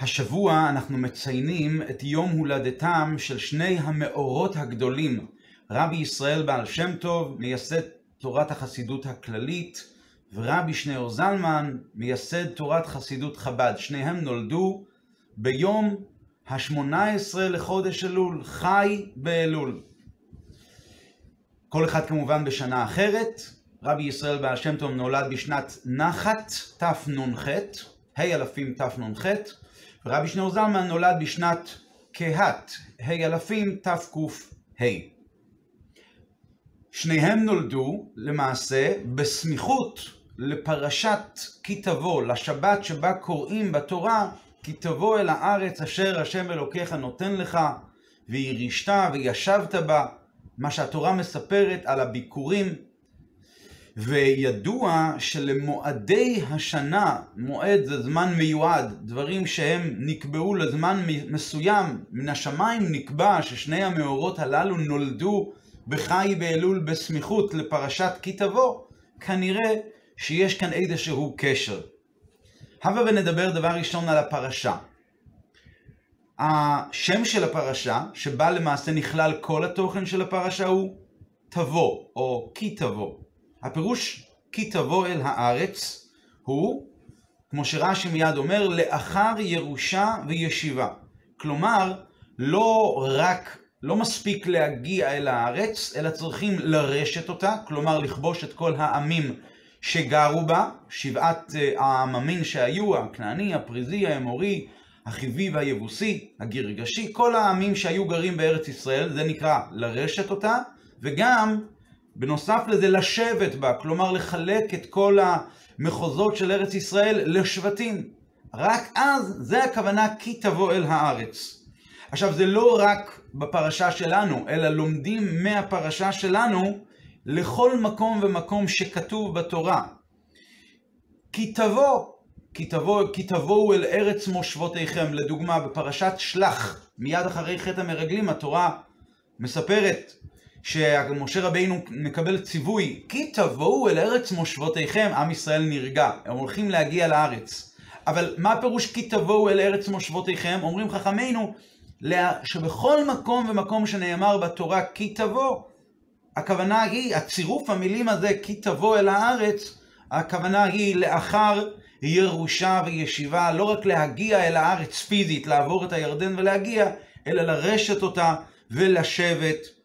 השבוע אנחנו מציינים את יום הולדתם של שני המאורות הגדולים, רבי ישראל בעל שם טוב, מייסד תורת החסידות הכללית, ורבי שניאור זלמן, מייסד תורת חסידות חב"ד. שניהם נולדו ביום ה-18 לחודש אלול, חי באלול. כל אחד כמובן בשנה אחרת. רבי ישראל בעל שם טוב נולד בשנת נחת תנ"ח, ה' אלפים תנ"ח, ורבי שניאור זלמן נולד בשנת קהת, ה' אלפים תק"ה. שניהם נולדו למעשה בסמיכות לפרשת כי תבוא, לשבת שבה קוראים בתורה כי תבוא אל הארץ אשר השם אלוקיך נותן לך וירישת וישבת בה, מה שהתורה מספרת על הביקורים וידוע שלמועדי השנה, מועד זה זמן מיועד, דברים שהם נקבעו לזמן מסוים, מן השמיים נקבע ששני המאורות הללו נולדו בחי באלול בסמיכות לפרשת כי תבוא, כנראה שיש כאן איזשהו קשר. הבה ונדבר דבר ראשון על הפרשה. השם של הפרשה, שבה למעשה נכלל כל התוכן של הפרשה, הוא תבוא, או כי תבוא. הפירוש כי תבוא אל הארץ הוא, כמו שרש"י מיד אומר, לאחר ירושה וישיבה. כלומר, לא רק, לא מספיק להגיע אל הארץ, אלא צריכים לרשת אותה, כלומר לכבוש את כל העמים שגרו בה, שבעת העממים שהיו, הכנעני, הפריזי, האמורי, החיבי והיבוסי, הגרגשי, כל העמים שהיו גרים בארץ ישראל, זה נקרא לרשת אותה, וגם בנוסף לזה לשבת בה, כלומר לחלק את כל המחוזות של ארץ ישראל לשבטים. רק אז, זה הכוונה כי תבוא אל הארץ. עכשיו, זה לא רק בפרשה שלנו, אלא לומדים מהפרשה שלנו לכל מקום ומקום שכתוב בתורה. כי תבוא, כי, תבוא, כי תבואו אל ארץ מושבותיכם. לדוגמה, בפרשת שלח, מיד אחרי חטא המרגלים, התורה מספרת שמשה רבינו מקבל ציווי, כי תבואו אל ארץ מושבותיכם, עם ישראל נרגע, הם הולכים להגיע לארץ. אבל מה הפירוש כי תבואו אל ארץ מושבותיכם? אומרים חכמינו, שבכל מקום ומקום שנאמר בתורה כי תבוא, הכוונה היא, הצירוף המילים הזה כי תבוא אל הארץ, הכוונה היא לאחר ירושה וישיבה, לא רק להגיע אל הארץ פיזית, לעבור את הירדן ולהגיע, אלא לרשת אותה ולשבת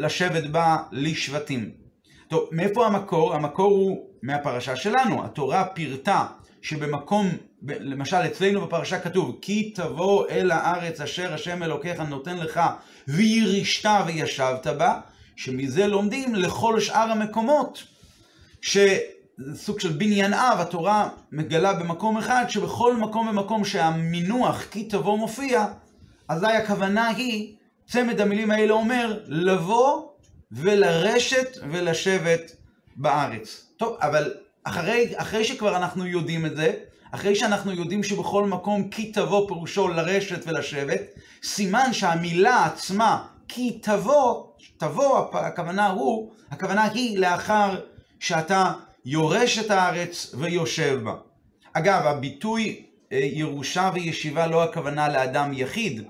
לשבת בה לשבטים. טוב, מאיפה המקור? המקור הוא מהפרשה שלנו. התורה פירטה שבמקום, למשל אצלנו בפרשה כתוב, כי תבוא אל הארץ אשר השם אלוקיך נותן לך וירישת וישבת בה, שמזה לומדים לכל שאר המקומות, שסוג של בניין אב, התורה מגלה במקום אחד, שבכל מקום ומקום שהמינוח כי תבוא מופיע, אזי הכוונה היא צמד המילים האלה אומר לבוא ולרשת ולשבת בארץ. טוב, אבל אחרי, אחרי שכבר אנחנו יודעים את זה, אחרי שאנחנו יודעים שבכל מקום כי תבוא פירושו לרשת ולשבת, סימן שהמילה עצמה כי תבוא, תבוא הכוונה הוא, הכוונה היא לאחר שאתה יורש את הארץ ויושב בה. אגב, הביטוי אה, ירושה וישיבה לא הכוונה לאדם יחיד,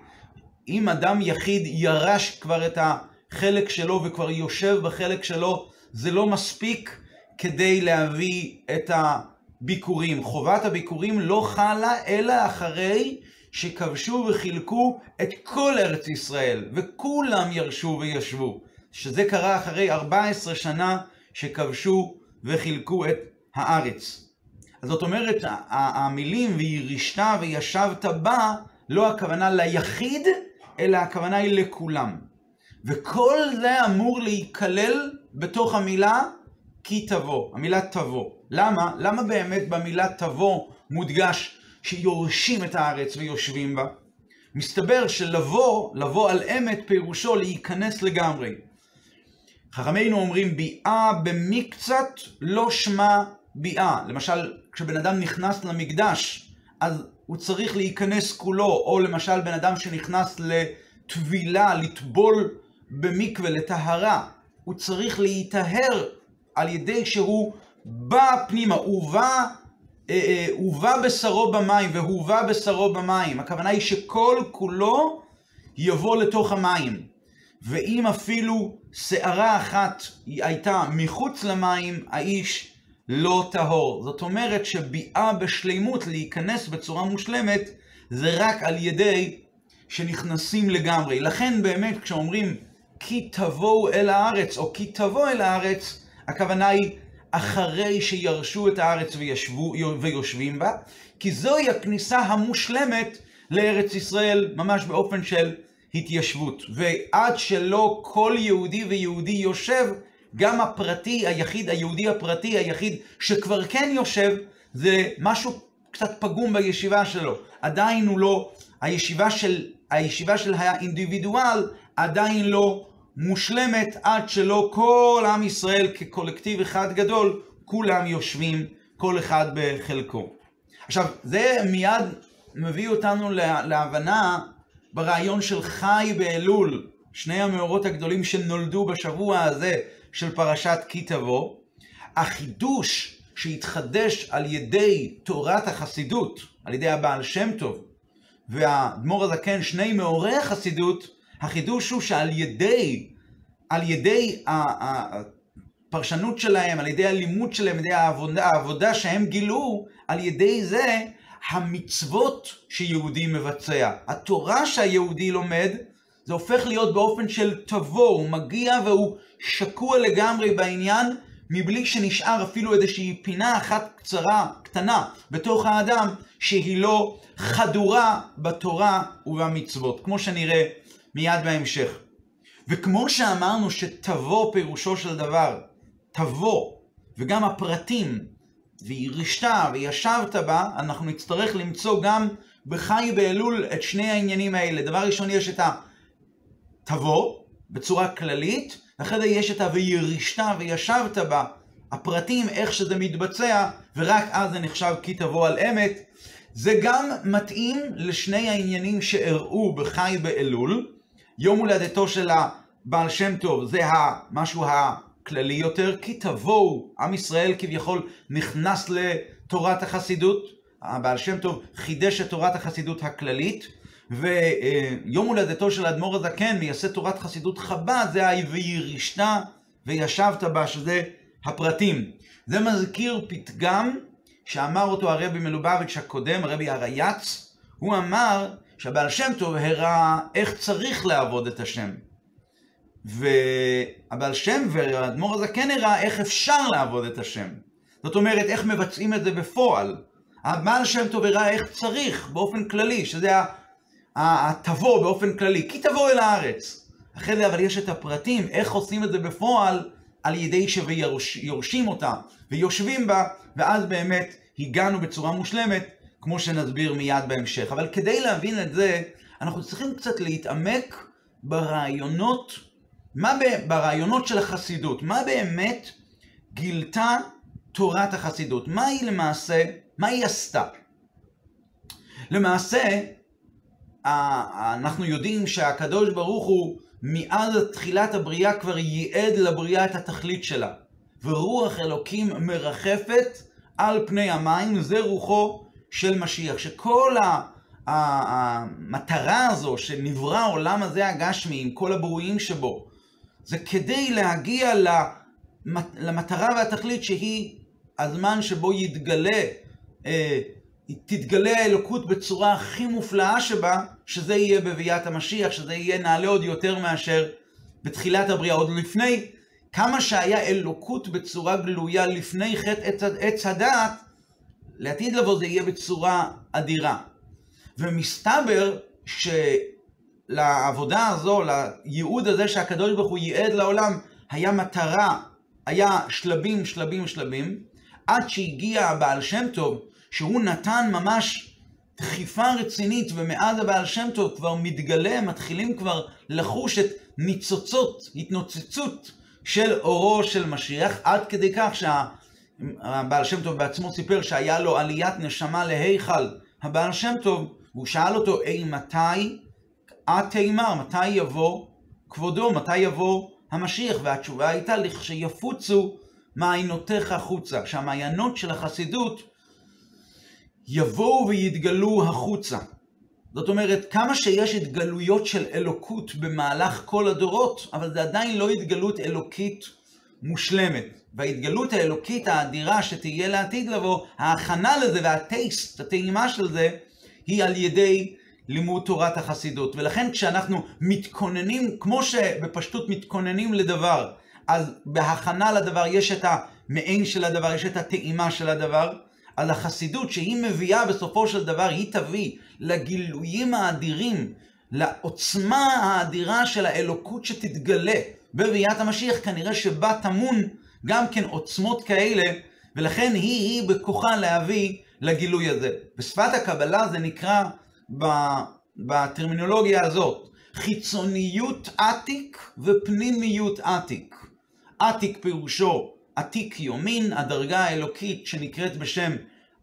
אם אדם יחיד ירש כבר את החלק שלו וכבר יושב בחלק שלו, זה לא מספיק כדי להביא את הביקורים. חובת הביקורים לא חלה אלא אחרי שכבשו וחילקו את כל ארץ ישראל, וכולם ירשו וישבו. שזה קרה אחרי 14 שנה שכבשו וחילקו את הארץ. אז זאת אומרת, המילים וירישת וישבת בה, לא הכוונה ליחיד, אלא הכוונה היא לכולם. וכל זה אמור להיכלל בתוך המילה כי תבוא, המילה תבוא. למה? למה באמת במילה תבוא מודגש שיורשים את הארץ ויושבים בה? מסתבר שלבוא, לבוא על אמת, פירושו להיכנס לגמרי. חכמינו אומרים ביאה במקצת לא שמע ביאה. למשל, כשבן אדם נכנס למקדש, אז הוא צריך להיכנס כולו, או למשל בן אדם שנכנס לטבילה, לטבול במקווה, לטהרה, הוא צריך להיטהר על ידי שהוא בא פנימה, הוא בא אה, הובא בשרו במים והובא בשרו במים, הכוונה היא שכל כולו יבוא לתוך המים. ואם אפילו שערה אחת הייתה מחוץ למים, האיש לא טהור. זאת אומרת שביאה בשלימות להיכנס בצורה מושלמת זה רק על ידי שנכנסים לגמרי. לכן באמת כשאומרים כי תבואו אל הארץ או כי תבוא אל הארץ, הכוונה היא אחרי שירשו את הארץ וישבו, ויושבים בה, כי זוהי הכניסה המושלמת לארץ ישראל, ממש באופן של התיישבות. ועד שלא כל יהודי ויהודי יושב, גם הפרטי היחיד, היהודי הפרטי היחיד שכבר כן יושב, זה משהו קצת פגום בישיבה שלו. עדיין הוא לא, הישיבה של, הישיבה של האינדיבידואל עדיין לא מושלמת עד שלא כל עם ישראל כקולקטיב אחד גדול, כולם יושבים, כל אחד בחלקו. עכשיו, זה מיד מביא אותנו להבנה ברעיון של חי באלול, שני המאורות הגדולים שנולדו בשבוע הזה של פרשת כי תבוא. החידוש שהתחדש על ידי תורת החסידות, על ידי הבעל שם טוב והאדמו"ר הזקן, שני מאורי החסידות, החידוש הוא שעל ידי, על ידי הפרשנות שלהם, על ידי הלימוד שלהם, על ידי העבודה, העבודה שהם גילו, על ידי זה המצוות שיהודי מבצע. התורה שהיהודי לומד, זה הופך להיות באופן של תבוא, הוא מגיע והוא שקוע לגמרי בעניין, מבלי שנשאר אפילו איזושהי פינה אחת קצרה, קטנה, בתוך האדם, שהיא לא חדורה בתורה ובמצוות, כמו שנראה מיד בהמשך. וכמו שאמרנו שתבוא פירושו של דבר, תבוא, וגם הפרטים, וירשת וישבת בה, אנחנו נצטרך למצוא גם בחי באלול את שני העניינים האלה. דבר ראשון יש את התבוא, בצורה כללית, ואחרי זה יש את ה"וירשת וישבת בה", הפרטים, איך שזה מתבצע, ורק אז זה נחשב כי תבוא על אמת. זה גם מתאים לשני העניינים שאירעו בחי באלול. יום הולדתו של הבעל שם טוב זה המשהו הכללי יותר, כי תבואו, עם ישראל כביכול נכנס לתורת החסידות, הבעל שם טוב חידש את תורת החסידות הכללית, ויום הולדתו של האדמו"ר הזקן, מייסד תורת חסידות חב"ד, זה ה"וירישת וישבת בה", שזה הפרטים. זה מזכיר פתגם שאמר אותו הרבי מלובביץ' הקודם, הרבי הרייץ, הוא אמר שהבעל שם טוב הראה איך צריך לעבוד את השם. והבעל שם והאדמו"ר הזקן הראה איך אפשר לעבוד את השם. זאת אומרת, איך מבצעים את זה בפועל. הבעל שם טוב הראה איך צריך באופן כללי, שזה התבוא באופן כללי, כי תבוא אל הארץ. אחרי זה אבל יש את הפרטים, איך עושים את זה בפועל על ידי שיורשים אותה ויושבים בה, ואז באמת הגענו בצורה מושלמת, כמו שנסביר מיד בהמשך. אבל כדי להבין את זה, אנחנו צריכים קצת להתעמק ברעיונות, מה ב, ברעיונות של החסידות, מה באמת גילתה תורת החסידות, מה היא למעשה, מה היא עשתה. למעשה, אנחנו יודעים שהקדוש ברוך הוא מאז תחילת הבריאה כבר ייעד לבריאה את התכלית שלה. ורוח אלוקים מרחפת על פני המים, זה רוחו של משיח. שכל המטרה הזו שנברא העולם הזה הגשמי עם כל הברואים שבו, זה כדי להגיע למטרה והתכלית שהיא הזמן שבו יתגלה, אה, תתגלה האלוקות בצורה הכי מופלאה שבה, שזה יהיה בביאת המשיח, שזה יהיה נעלה עוד יותר מאשר בתחילת הבריאה, עוד לפני כמה שהיה אלוקות בצורה גלויה לפני חטא עץ הדעת, לעתיד לבוא זה יהיה בצורה אדירה. ומסתבר שלעבודה הזו, לייעוד הזה שהקדוש ברוך הוא ייעד לעולם, היה מטרה, היה שלבים, שלבים, שלבים, עד שהגיע הבעל שם טוב, שהוא נתן ממש דחיפה רצינית, ומאז הבעל שם טוב כבר מתגלה, מתחילים כבר לחוש את ניצוצות, התנוצצות של אורו של משיח, עד כדי כך שהבעל שם טוב בעצמו סיפר שהיה לו עליית נשמה להיכל הבעל שם טוב, והוא שאל אותו, אי מתי את תימר, מתי יבוא כבודו, מתי יבוא המשיח? והתשובה הייתה, לכשיפוצו מעיינותיך החוצה. כשהמעיינות של החסידות יבואו ויתגלו החוצה. זאת אומרת, כמה שיש התגלויות של אלוקות במהלך כל הדורות, אבל זה עדיין לא התגלות אלוקית מושלמת. וההתגלות האלוקית האדירה שתהיה לעתיד לבוא, ההכנה לזה והטייסט, הטעימה של זה, היא על ידי לימוד תורת החסידות. ולכן כשאנחנו מתכוננים, כמו שבפשטות מתכוננים לדבר, אז בהכנה לדבר יש את המעין של הדבר, יש את הטעימה של הדבר, אז החסידות שהיא מביאה בסופו של דבר, היא תביא לגילויים האדירים, לעוצמה האדירה של האלוקות שתתגלה בביאת המשיח, כנראה שבה טמון גם כן עוצמות כאלה, ולכן היא היא בכוחה להביא לגילוי הזה. בשפת הקבלה זה נקרא בטרמינולוגיה הזאת, חיצוניות עתיק ופנימיות עתיק. עתיק פירושו עתיק יומין, הדרגה האלוקית שנקראת בשם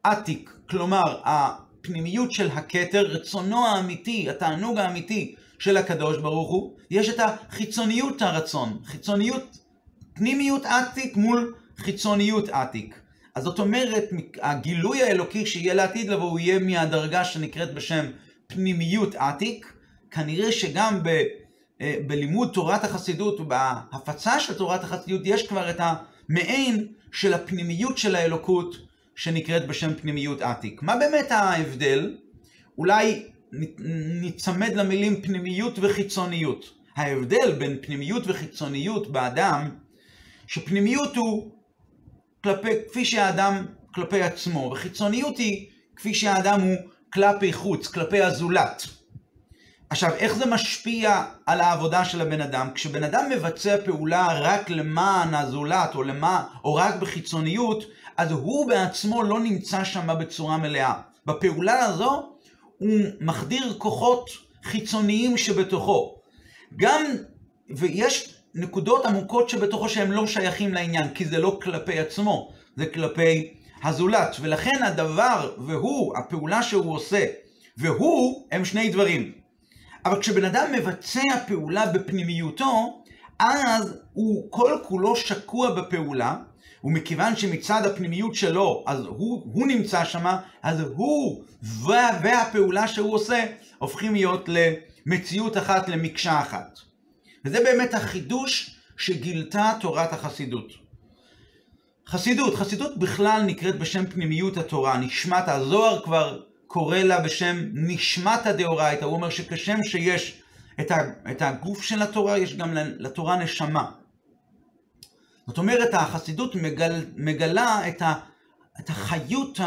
עתיק, כלומר הפנימיות של הכתר, רצונו האמיתי, התענוג האמיתי של הקדוש ברוך הוא, יש את החיצוניות הרצון, חיצוניות, פנימיות עתיק מול חיצוניות עתיק. אז זאת אומרת, הגילוי האלוקי שיהיה לעתיד לבוא, הוא יהיה מהדרגה שנקראת בשם פנימיות עתיק, כנראה שגם בלימוד תורת החסידות ובהפצה של תורת החסידות יש כבר את המעין של הפנימיות של האלוקות שנקראת בשם פנימיות עתיק. מה באמת ההבדל? אולי ניצמד למילים פנימיות וחיצוניות. ההבדל בין פנימיות וחיצוניות באדם, שפנימיות הוא כלפי, כפי שהאדם כלפי עצמו, וחיצוניות היא כפי שהאדם הוא כלפי חוץ, כלפי הזולת. עכשיו, איך זה משפיע על העבודה של הבן אדם? כשבן אדם מבצע פעולה רק למען הזולת, או, למה, או רק בחיצוניות, אז הוא בעצמו לא נמצא שם בצורה מלאה. בפעולה הזו הוא מחדיר כוחות חיצוניים שבתוכו. גם, ויש נקודות עמוקות שבתוכו שהם לא שייכים לעניין, כי זה לא כלפי עצמו, זה כלפי הזולת. ולכן הדבר והוא, הפעולה שהוא עושה, והוא, הם שני דברים. אבל כשבן אדם מבצע פעולה בפנימיותו, אז הוא כל כולו שקוע בפעולה, ומכיוון שמצד הפנימיות שלו, אז הוא, הוא נמצא שם, אז הוא וה, והפעולה שהוא עושה הופכים להיות למציאות אחת, למקשה אחת. וזה באמת החידוש שגילתה תורת החסידות. חסידות, חסידות בכלל נקראת בשם פנימיות התורה, נשמת הזוהר כבר קורא לה בשם נשמתא דאורייתא, הוא אומר שכשם שיש את הגוף של התורה, יש גם לתורה נשמה. זאת אומרת, החסידות מגל, מגלה את, ה, את החיות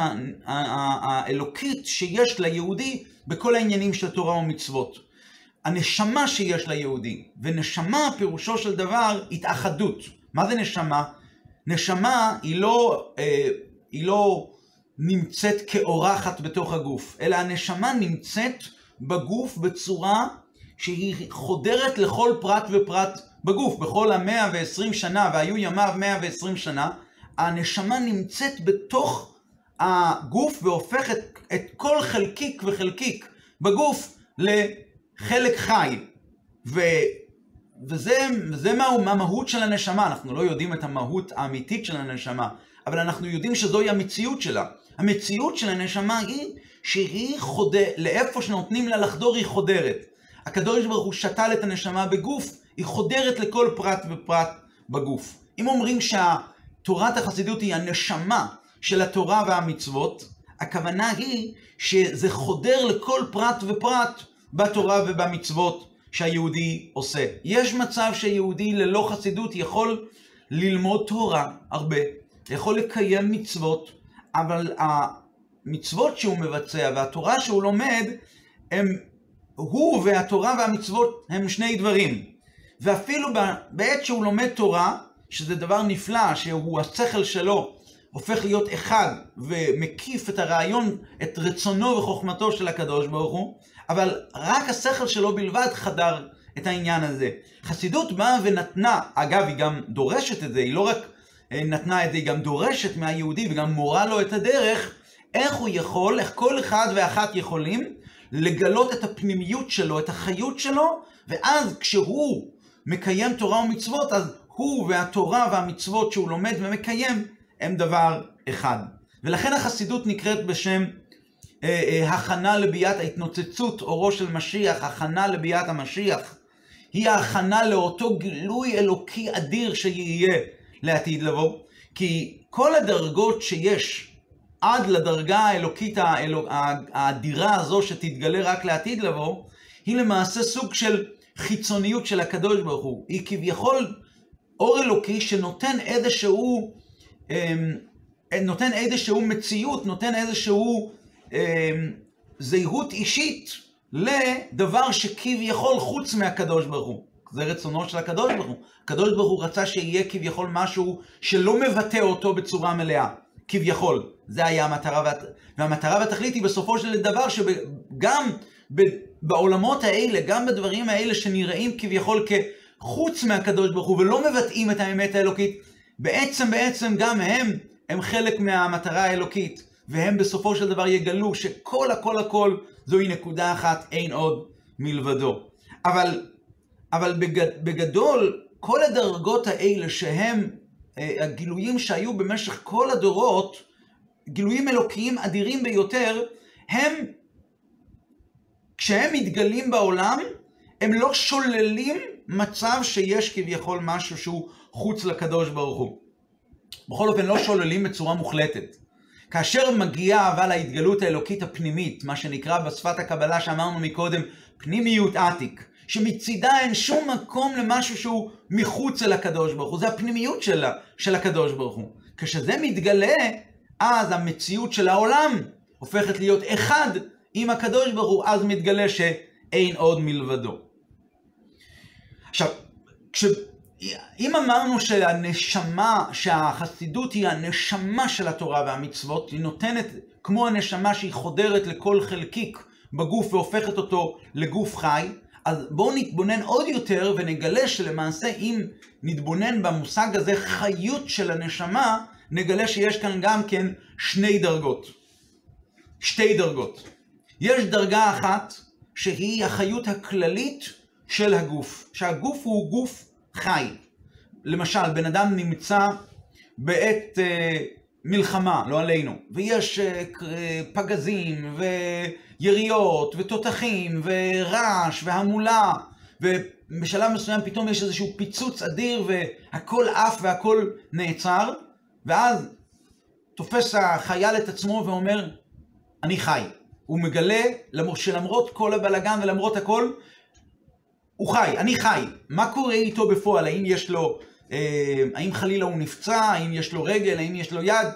האלוקית שיש ליהודי בכל העניינים של תורה ומצוות. הנשמה שיש ליהודי, ונשמה פירושו של דבר התאחדות. מה זה נשמה? נשמה היא לא, אה, היא לא נמצאת כאורחת בתוך הגוף, אלא הנשמה נמצאת בגוף בצורה שהיא חודרת לכל פרט ופרט בגוף. בכל המאה ועשרים שנה, והיו ימיו מאה ועשרים שנה, הנשמה נמצאת בתוך הגוף והופכת את כל חלקיק וחלקיק בגוף לחלק חי. ו... וזה, וזה מה, מה המהות של הנשמה, אנחנו לא יודעים את המהות האמיתית של הנשמה, אבל אנחנו יודעים שזוהי המציאות שלה. המציאות של הנשמה היא שהיא חודרת, לאיפה שנותנים לה לחדור היא חודרת. הקדוש ברוך הוא שתל את הנשמה בגוף, היא חודרת לכל פרט ופרט בגוף. אם אומרים שהתורת החסידות היא הנשמה של התורה והמצוות, הכוונה היא שזה חודר לכל פרט ופרט בתורה ובמצוות שהיהודי עושה. יש מצב שיהודי ללא חסידות יכול ללמוד תורה הרבה, יכול לקיים מצוות, אבל המצוות שהוא מבצע והתורה שהוא לומד, הם, הוא והתורה והמצוות הם שני דברים. ואפילו בעת שהוא לומד תורה, שזה דבר נפלא, שהוא השכל שלו הופך להיות אחד ומקיף את הרעיון, את רצונו וחוכמתו של הקדוש ברוך הוא, אבל רק השכל שלו בלבד חדר את העניין הזה. חסידות באה ונתנה, אגב היא גם דורשת את זה, היא לא רק נתנה את זה, היא גם דורשת מהיהודי וגם מורה לו את הדרך, איך הוא יכול, איך כל אחד ואחת יכולים לגלות את הפנימיות שלו, את החיות שלו, ואז כשהוא מקיים תורה ומצוות, אז הוא והתורה והמצוות שהוא לומד ומקיים הם דבר אחד. ולכן החסידות נקראת בשם אה, אה, הכנה לביאת ההתנוצצות אורו של משיח, הכנה לביאת המשיח. היא ההכנה לאותו גילוי אלוקי אדיר שיהיה לעתיד לבוא. כי כל הדרגות שיש עד לדרגה האלוקית האלוק, האדירה הזו שתתגלה רק לעתיד לבוא, היא למעשה סוג של חיצוניות של הקדוש ברוך הוא. היא כביכול אור אלוקי שנותן איזשהו, אמ, נותן איזשהו מציאות, נותן איזשהו אמ, זהות אישית לדבר שכביכול חוץ מהקדוש ברוך הוא. זה רצונו של הקדוש ברוך הוא. הקדוש ברוך הוא רצה שיהיה כביכול משהו שלא מבטא אותו בצורה מלאה. כביכול. זה היה המטרה, וה... והמטרה והתכלית היא בסופו של דבר שגם בעולמות האלה, גם בדברים האלה שנראים כביכול כחוץ מהקדוש ברוך הוא ולא מבטאים את האמת האלוקית, בעצם בעצם גם הם, הם חלק מהמטרה האלוקית. והם בסופו של דבר יגלו שכל הכל הכל זוהי נקודה אחת, אין עוד מלבדו. אבל, אבל בגד, בגדול, כל הדרגות האלה שהם אה, הגילויים שהיו במשך כל הדורות, גילויים אלוקיים אדירים ביותר, הם, כשהם מתגלים בעולם, הם לא שוללים מצב שיש כביכול משהו שהוא חוץ לקדוש ברוך הוא. בכל אופן, לא שוללים בצורה מוחלטת. כאשר מגיעה אבל ההתגלות האלוקית הפנימית, מה שנקרא בשפת הקבלה שאמרנו מקודם, פנימיות עתיק, שמצידה אין שום מקום למשהו שהוא מחוץ אל הקדוש ברוך הוא, זה הפנימיות שלה, של הקדוש ברוך הוא. כשזה מתגלה, אז המציאות של העולם הופכת להיות אחד עם הקדוש ברוך הוא, אז מתגלה שאין עוד מלבדו. עכשיו, כש... אם אמרנו שהנשמה, שהחסידות היא הנשמה של התורה והמצוות, היא נותנת כמו הנשמה שהיא חודרת לכל חלקיק בגוף והופכת אותו לגוף חי, אז בואו נתבונן עוד יותר ונגלה שלמעשה אם נתבונן במושג הזה חיות של הנשמה, נגלה שיש כאן גם כן שני דרגות. שתי דרגות. יש דרגה אחת שהיא החיות הכללית של הגוף, שהגוף הוא גוף חי. למשל, בן אדם נמצא בעת אה, מלחמה, לא עלינו, ויש אה, פגזים ויריות ותותחים ורעש והמולה, ובשלב מסוים פתאום יש איזשהו פיצוץ אדיר והכל עף והכל נעצר, ואז תופס החייל את עצמו ואומר, אני חי. הוא מגלה שלמרות כל הבלגן ולמרות הכל, הוא חי, אני חי. מה קורה איתו בפועל? האם יש לו, אה, האם חלילה הוא נפצע? האם יש לו רגל? האם יש לו יד?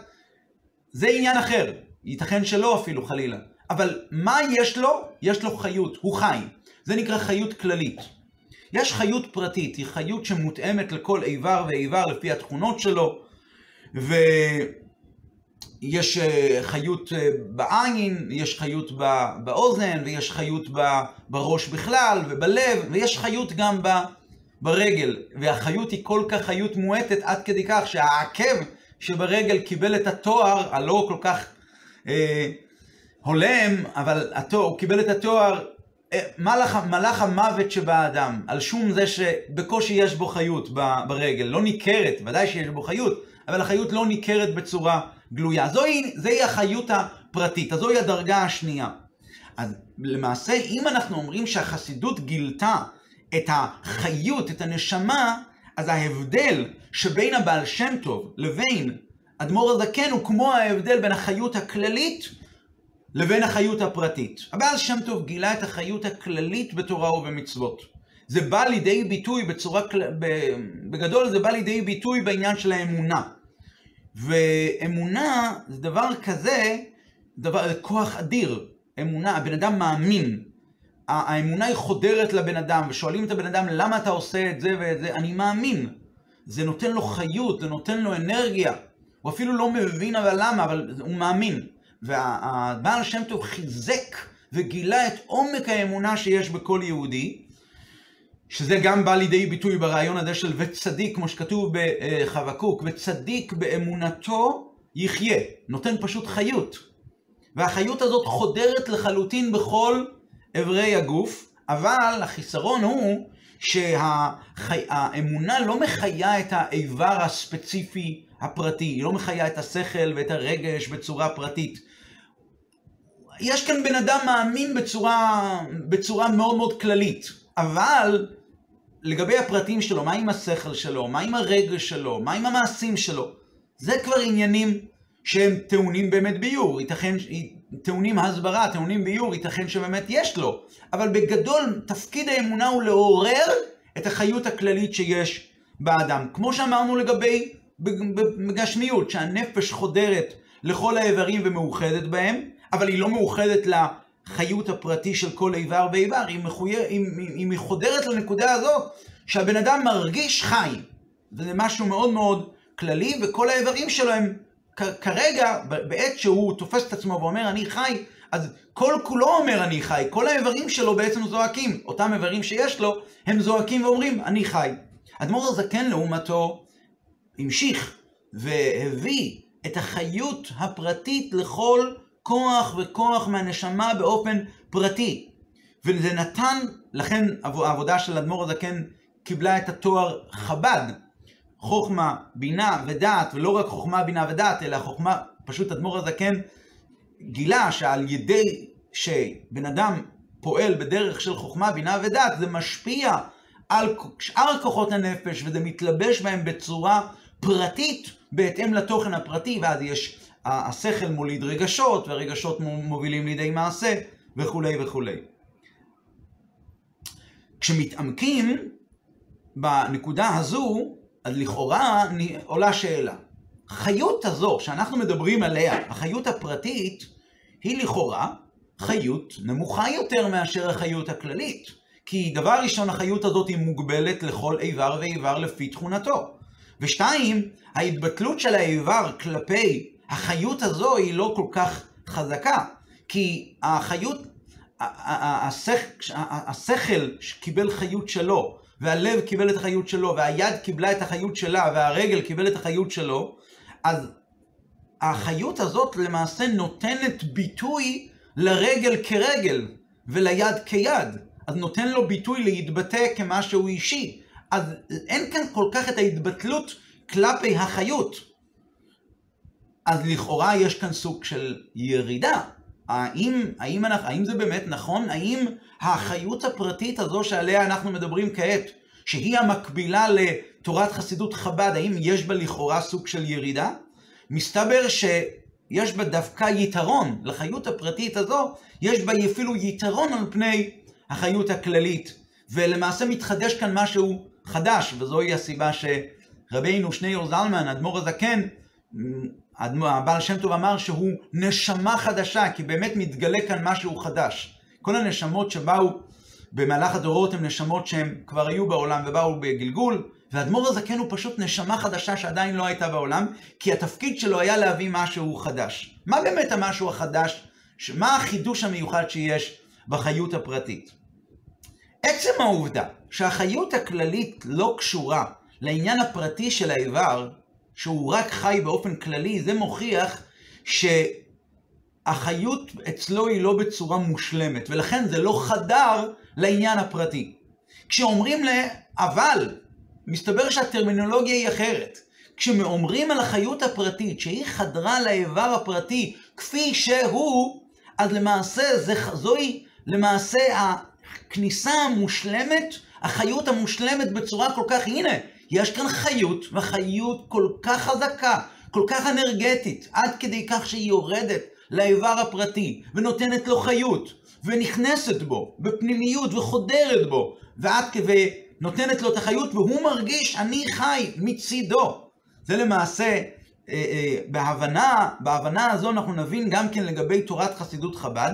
זה עניין אחר. ייתכן שלא אפילו חלילה. אבל מה יש לו? יש לו חיות, הוא חי. זה נקרא חיות כללית. יש חיות פרטית, היא חיות שמותאמת לכל איבר ואיבר לפי התכונות שלו, ו... יש אה, חיות אה, בעין, יש חיות באוזן, ויש חיות בראש בכלל, ובלב, ויש חיות גם ברגל. והחיות היא כל כך חיות מועטת עד כדי כך שהעקב שברגל קיבל את התואר הלא כל כך אה, הולם, אבל התואר, הוא קיבל את התואר אה, מלאך, מלאך המוות שבאדם, על שום זה שבקושי יש בו חיות ברגל, לא ניכרת, ודאי שיש בו חיות, אבל החיות לא ניכרת בצורה גלויה. זוהי, זוהי החיות הפרטית, אז זוהי הדרגה השנייה. אז למעשה, אם אנחנו אומרים שהחסידות גילתה את החיות, את הנשמה, אז ההבדל שבין הבעל שם טוב לבין אדמו"ר הזקן הוא כמו ההבדל בין החיות הכללית לבין החיות הפרטית. הבעל שם טוב גילה את החיות הכללית בתורה ובמצוות. זה בא לידי ביטוי בצורה, בגדול זה בא לידי ביטוי בעניין של האמונה. ואמונה זה דבר כזה, דבר, כוח אדיר. אמונה, הבן אדם מאמין. האמונה היא חודרת לבן אדם, ושואלים את הבן אדם למה אתה עושה את זה ואת זה, אני מאמין. זה נותן לו חיות, זה נותן לו אנרגיה. הוא אפילו לא מבין אבל למה, אבל הוא מאמין. והבעל השם טוב חיזק וגילה את עומק האמונה שיש בכל יהודי, שזה גם בא לידי ביטוי ברעיון הזה של וצדיק, כמו שכתוב בחבקוק, וצדיק באמונתו יחיה, נותן פשוט חיות. והחיות הזאת חודרת לחלוטין בכל אברי הגוף, אבל החיסרון הוא שהאמונה לא מחיה את האיבר הספציפי הפרטי, היא לא מחיה את השכל ואת הרגש בצורה פרטית. יש כאן בן אדם מאמין בצורה, בצורה מאוד מאוד כללית, אבל לגבי הפרטים שלו, מה עם השכל שלו, מה עם הרגש שלו, מה עם המעשים שלו, זה כבר עניינים שהם טעונים באמת ביור, ייתכן, טעונים הסברה, טעונים ביור, ייתכן שבאמת יש לו, אבל בגדול תפקיד האמונה הוא לעורר את החיות הכללית שיש באדם. כמו שאמרנו לגבי בגשמיות, שהנפש חודרת לכל האיברים ומאוחדת בהם, אבל היא לא מאוחדת לחיות הפרטי של כל איבר ואיבר, היא, מחויר, היא, היא, היא חודרת לנקודה הזאת שהבן אדם מרגיש חי. וזה משהו מאוד מאוד כללי, וכל האיברים שלו הם כרגע, בעת שהוא תופס את עצמו ואומר אני חי, אז כל כולו אומר אני חי, כל האיברים שלו בעצם זועקים, אותם איברים שיש לו, הם זועקים ואומרים אני חי. אדמו"ר הזקן לעומתו המשיך והביא את החיות הפרטית לכל כוח וכוח מהנשמה באופן פרטי. וזה נתן, לכן העבודה של אדמו"ר הזקן קיבלה את התואר חב"ד, חוכמה, בינה ודעת, ולא רק חוכמה, בינה ודעת, אלא חוכמה, פשוט אדמו"ר הזקן גילה שעל ידי שבן אדם פועל בדרך של חוכמה, בינה ודעת, זה משפיע על שאר כוחות הנפש, וזה מתלבש בהם בצורה פרטית, בהתאם לתוכן הפרטי, ואז יש, השכל מוליד רגשות, והרגשות מובילים לידי מעשה, וכולי וכולי. כשמתעמקים בנקודה הזו, אז לכאורה עולה שאלה. חיות הזו שאנחנו מדברים עליה, החיות הפרטית, היא לכאורה חיות נמוכה יותר מאשר החיות הכללית. כי דבר ראשון, החיות הזאת היא מוגבלת לכל איבר ואיבר לפי תכונתו. ושתיים, ההתבטלות של האיבר כלפי החיות הזו היא לא כל כך חזקה. כי החיות, השכל קיבל חיות שלו, והלב קיבל את החיות שלו, והיד קיבלה את החיות שלה, והרגל קיבל את החיות שלו, אז החיות הזאת למעשה נותנת ביטוי לרגל כרגל, וליד כיד. אז נותן לו ביטוי להתבטא כמשהו אישי. אז אין כאן כל כך את ההתבטלות כלפי החיות. אז לכאורה יש כאן סוג של ירידה. האם, האם, אנחנו, האם זה באמת נכון? האם החיות הפרטית הזו שעליה אנחנו מדברים כעת, שהיא המקבילה לתורת חסידות חב"ד, האם יש בה לכאורה סוג של ירידה? מסתבר שיש בה דווקא יתרון, לחיות הפרטית הזו, יש בה אפילו יתרון על פני החיות הכללית. ולמעשה מתחדש כאן משהו חדש, וזוהי הסיבה שרבינו שניאור זלמן, אדמו"ר הזקן, הבעל שם טוב אמר שהוא נשמה חדשה, כי באמת מתגלה כאן משהו חדש. כל הנשמות שבאו במהלך הדורות הן נשמות שהן כבר היו בעולם ובאו בגלגול, ואדמו"ר הזקן הוא פשוט נשמה חדשה שעדיין לא הייתה בעולם, כי התפקיד שלו היה להביא משהו חדש. מה באמת המשהו החדש? מה החידוש המיוחד שיש בחיות הפרטית? עצם העובדה שהחיות הכללית לא קשורה לעניין הפרטי של האיבר, שהוא רק חי באופן כללי, זה מוכיח שהחיות אצלו היא לא בצורה מושלמת, ולכן זה לא חדר לעניין הפרטי. כשאומרים ל... אבל, מסתבר שהטרמינולוגיה היא אחרת. כשאומרים על החיות הפרטית שהיא חדרה לאיבר הפרטי כפי שהוא, אז למעשה זה, זוהי למעשה הכניסה המושלמת, החיות המושלמת בצורה כל כך, הנה, יש כאן חיות, והחיות כל כך חזקה, כל כך אנרגטית, עד כדי כך שהיא יורדת לאיבר הפרטי, ונותנת לו חיות, ונכנסת בו, בפנימיות, וחודרת בו, ועד כדי נותנת לו את החיות, והוא מרגיש, אני חי מצידו. זה למעשה, אה, אה, בהבנה, בהבנה הזו אנחנו נבין גם כן לגבי תורת חסידות חב"ד,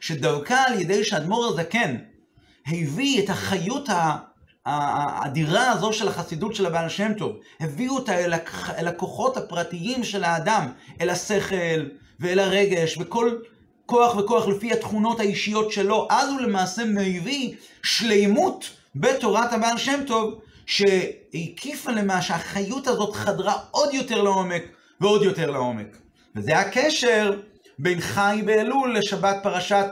שדווקא על ידי שאדמו"ר הזקן הביא את החיות האדירה הזו של החסידות של הבעל שם טוב, הביאו אותה אל, הכ... אל הכוחות הפרטיים של האדם, אל השכל ואל הרגש, וכל כוח וכוח לפי התכונות האישיות שלו, אז הוא למעשה מביא שלימות בתורת הבעל שם טוב, שהקיפה למה שהחיות הזאת חדרה עוד יותר לעומק ועוד יותר לעומק. וזה הקשר בין חי באלול לשבת פרשת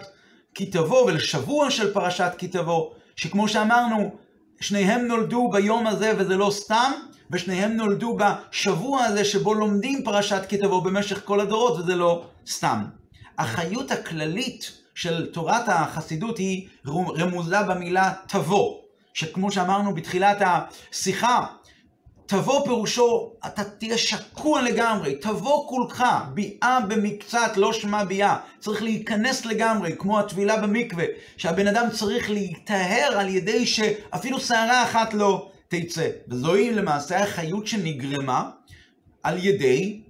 כי תבוא ולשבוע של פרשת כי תבוא, שכמו שאמרנו, שניהם נולדו ביום הזה וזה לא סתם, ושניהם נולדו בשבוע הזה שבו לומדים פרשת כי תבוא במשך כל הדורות וזה לא סתם. החיות הכללית של תורת החסידות היא רמוזה במילה תבוא, שכמו שאמרנו בתחילת השיחה, תבוא פירושו, אתה תהיה שקוע לגמרי, תבוא כולך, ביאה במקצת לא שמע ביאה, צריך להיכנס לגמרי, כמו הטבילה במקווה, שהבן אדם צריך להיטהר על ידי שאפילו שערה אחת לא תצא. וזוהי למעשה החיות שנגרמה על ידי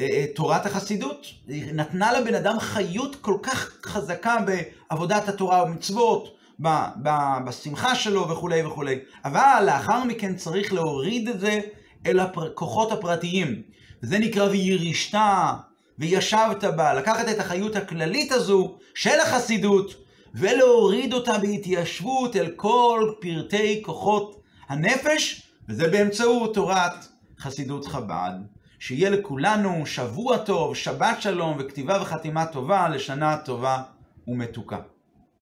אה, אה, תורת החסידות. היא נתנה לבן אדם חיות כל כך חזקה בעבודת התורה ומצוות, בשמחה שלו וכולי וכולי. אבל לאחר מכן צריך להוריד את זה אל הכוחות הפרטיים. זה נקרא וירישת וישבת בה, לקחת את החיות הכללית הזו של החסידות ולהוריד אותה בהתיישבות אל כל פרטי כוחות הנפש, וזה באמצעות תורת חסידות חב"ד. שיהיה לכולנו שבוע טוב, שבת שלום וכתיבה וחתימה טובה לשנה טובה ומתוקה.